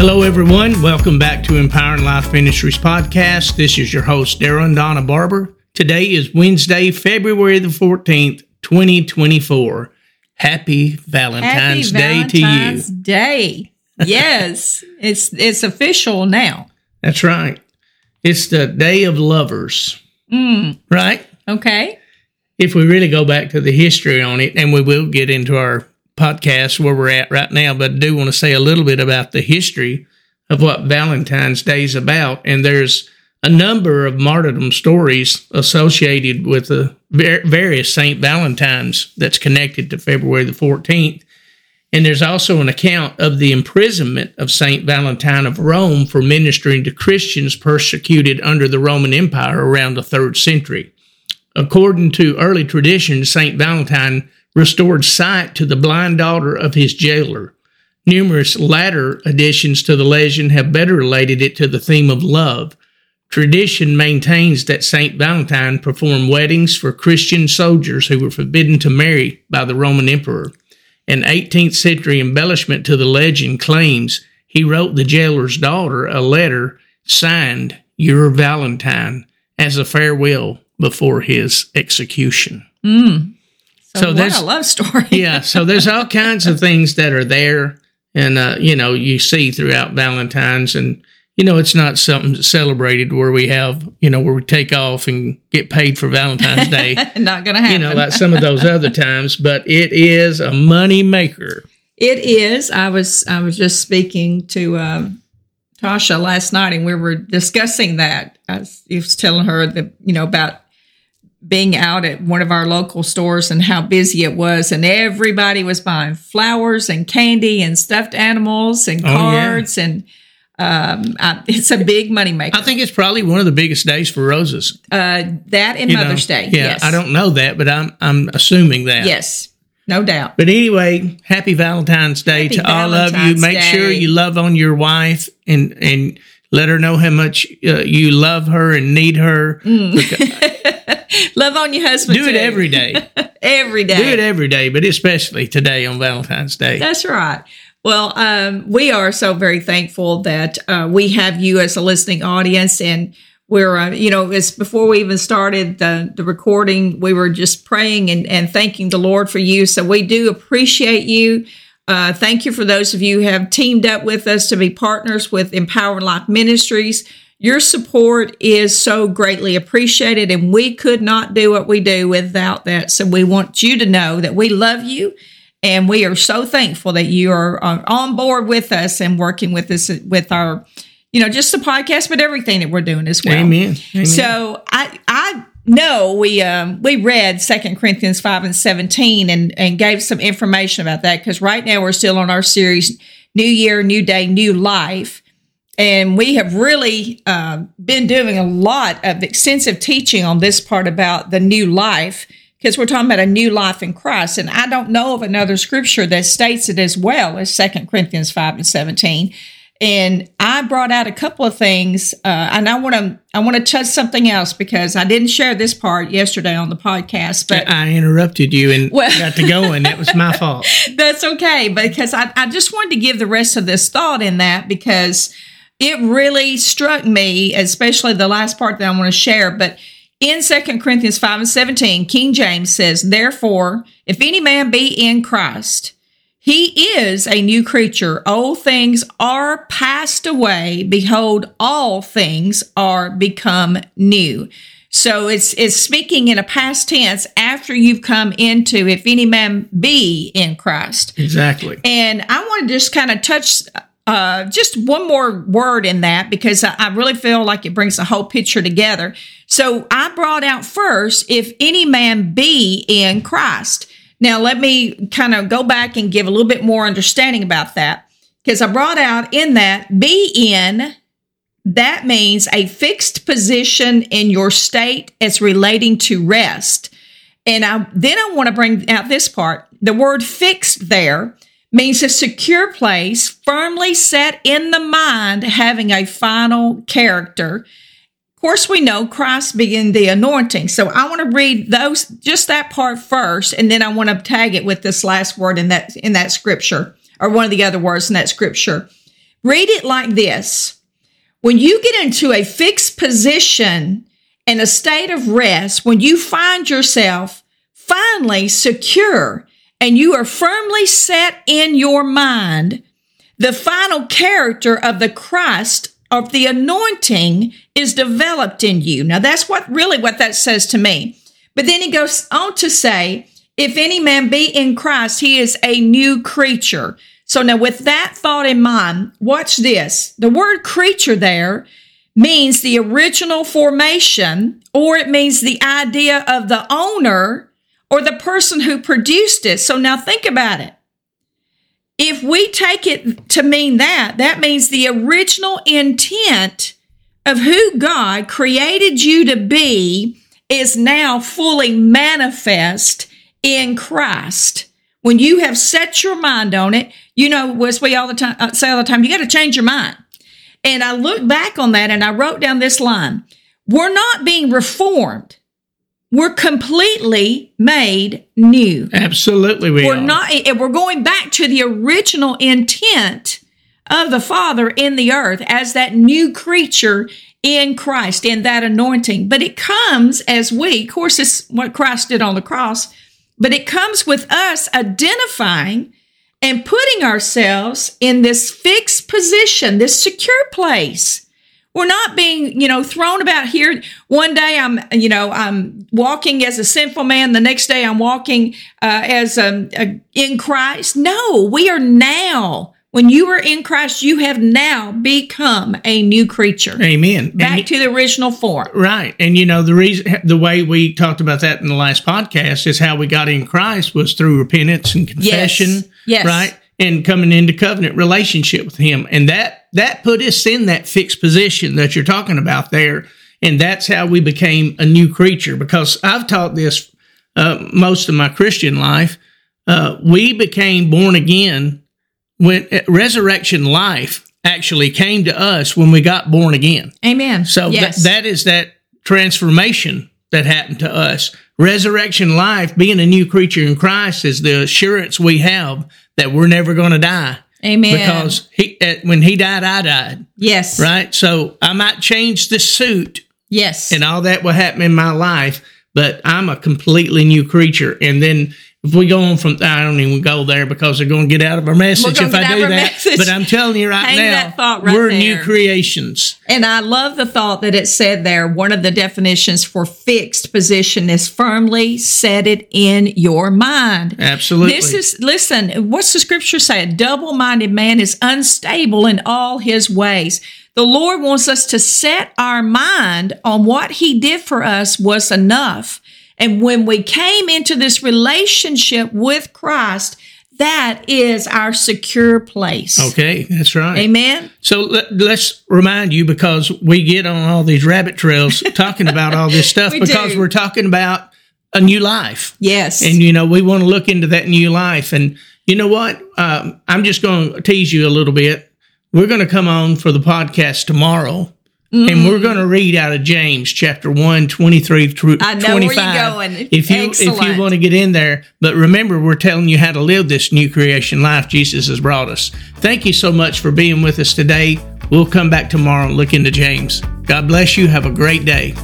Hello, everyone. Welcome back to Empowering Life Ministries podcast. This is your host, Darren Donna Barber. Today is Wednesday, February the 14th, 2024. Happy Valentine's Happy Day to you. Valentine's Day. Yes, it's it's official now. That's right. It's the day of lovers, Mm, right? okay. If we really go back to the history on it, and we will get into our podcast where we're at right now, but I do want to say a little bit about the history of what Valentine's Day is about. And there's a number of martyrdom stories associated with the various Saint Valentines that's connected to February the 14th. And there's also an account of the imprisonment of Saint Valentine of Rome for ministering to Christians persecuted under the Roman Empire around the third century. According to early tradition, Saint Valentine restored sight to the blind daughter of his jailer. Numerous latter additions to the legend have better related it to the theme of love. Tradition maintains that Saint Valentine performed weddings for Christian soldiers who were forbidden to marry by the Roman emperor. An 18th century embellishment to the legend claims he wrote the jailer's daughter a letter signed Your Valentine as a farewell before his execution. Mm. So, So what there's- a love story. yeah, so there's all kinds of things that are there, and uh, you know you see throughout Valentine's, and you know it's not something that's celebrated where we have you know where we take off and get paid for Valentine's Day, Not gonna happen. you know, like some of those other times, but it is a money maker. It is. I was I was just speaking to um, Tasha last night, and we were discussing that. I was, I was telling her that you know about being out at one of our local stores and how busy it was, and everybody was buying flowers and candy and stuffed animals and Oh, yeah. cards, and um, I, it's a big money maker. I think it's probably one of the biggest days for roses. uh, that and you know. Mother's Day. Yeah, yes. I don't know that, but I'm I'm assuming that. Yes, no doubt. But anyway, happy Valentine's Day Happy to all of you. Valentine's Make sure you love on your wife and and let her know how much uh, you love her and need her. Love on your husband. Do it too. every day. every day. Do it every day, but especially today on Valentine's Day. That's right. Well, um, we are so very thankful that uh, we have you as a listening audience, and we're, uh, you know, it's before we even started the the recording, we were just praying and, and thanking the Lord for you. So we do appreciate you. Uh, thank you for those of you who have teamed up with us to be partners with Empowered Life Ministries. Your support is so greatly appreciated, and we could not do what we do without that. So we want you to know that we love you and we are so thankful that you are uh, on board with us and working with us with our you know just the podcast but everything that we're doing as well Amen. Amen. so i i know we um we read second corinthians 5 and 17 and and gave some information about that because right now we're still on our series new year new day new life and we have really uh, been doing a lot of extensive teaching on this part about the new life because we're talking about a new life in Christ. And I don't know of another scripture that states it as well as Second Corinthians 5 and 17. And I brought out a couple of things, uh, and I want to I want to touch something else because I didn't share this part yesterday on the podcast, but I interrupted you and Well- got to going. That was my fault. that's okay because I, I just wanted to give the rest of this thought in that because it really struck me, especially the last part that I want to share. But in Second Corinthians 5 and 17, King James says, Therefore, if any man be in Christ, he is a new creature. Old things are passed away. Behold, all things are become new. So it's it's speaking in a past tense after you've come into if any man be in Christ. Exactly. And I want to just kind of touch uh, just one more word in that because I, I really feel like it brings the whole picture together. So I brought out first, if any man be in Christ. Now, let me kind of go back and give a little bit more understanding about that because I brought out in that be in, that means a fixed position in your state as relating to rest. And I, then I want to bring out this part. The word fixed there means a secure place, firmly set in the mind, having a final character. Of course, we know Christ being the anointing. So I want to read those, just that part first, and then I want to tag it with this last word in that in that scripture, or one of the other words in that scripture. Read it like this When you get into a fixed position and a state of rest, when you find yourself finally secure and you are firmly set in your mind, the final character of the Christ of the anointing is developed in you. Now that's what really what that says to me. But then he goes on to say, if any man be in Christ, he is a new creature. So now with that thought in mind, watch this. The word creature there means the original formation, or it means the idea of the owner or the person who produced it. So now think about it. If we take it to mean that, that means the original intent of who God created you to be is now fully manifest in Christ. When you have set your mind on it, you know, as we all the time uh, say all the time, you got to change your mind. And I look back on that and I wrote down this line. We're not being reformed. We're completely made new. Absolutely, we We're are. not, we're going back to the original intent of the Father in the earth as that new creature in Christ, in that anointing. But it comes as we, of course, it's what Christ did on the cross, but it comes with us identifying and putting ourselves in this fixed position, this secure place. We're not being, you know, thrown about here. One day I'm, you know, I'm walking as a sinful man. The next day I'm walking uh, as um, a, in Christ. No, we are now. When you are in Christ, you have now become a new creature. Amen. Back And- to the original form. Right. And you know, the reason, the way we talked about that in the last podcast is how we got in Christ was through repentance and confession. Yes. Right. And coming into covenant relationship with him. And that, that put us in that fixed position that you're talking about there. And that's how we became a new creature because I've taught this, uh, most of my Christian life. Uh, we became born again when uh, resurrection life actually came to us when we got born again. Amen. So yes. that is that transformation that happened to us. Resurrection life, being a new creature in Christ, is the assurance we have that we're never going to die. Amen. Because he, uh, when he died, I died. yes. Right. So I might change the suit Yes. and all that will happen in my life, but I'm a completely new creature. And then if we go on from, I don't even go there because they're going to get out of our message if I do that. message. But I'm telling you right Hang now, right we're new creations. And I love the thought that it said there. One of the definitions for fixed position is firmly set it in your mind. Absolutely. This is, listen, what's the scripture say? A double minded man is unstable in all his ways. The Lord wants us to set our mind on what he did for us was enough. And when we came into this relationship with Christ, that is our secure place. Okay, that's right. Amen. So let, us remind you because we get on all these rabbit trails talking about all this stuff We because do. we're talking about a new life. Yes. And, you know, we want to look into that new life. And you know what? Um, I'm just going to tease you a little bit. We're going to come on for the podcast tomorrow. And we're mm. going to read out of James chapter 1, 23 through I know where you're 25. going. If you if you want to get in there, but remember we're telling you how to live this new creation life Jesus has brought us. Thank you so much for being with us today. We'll come back tomorrow and look into James. God bless you. Have a great day.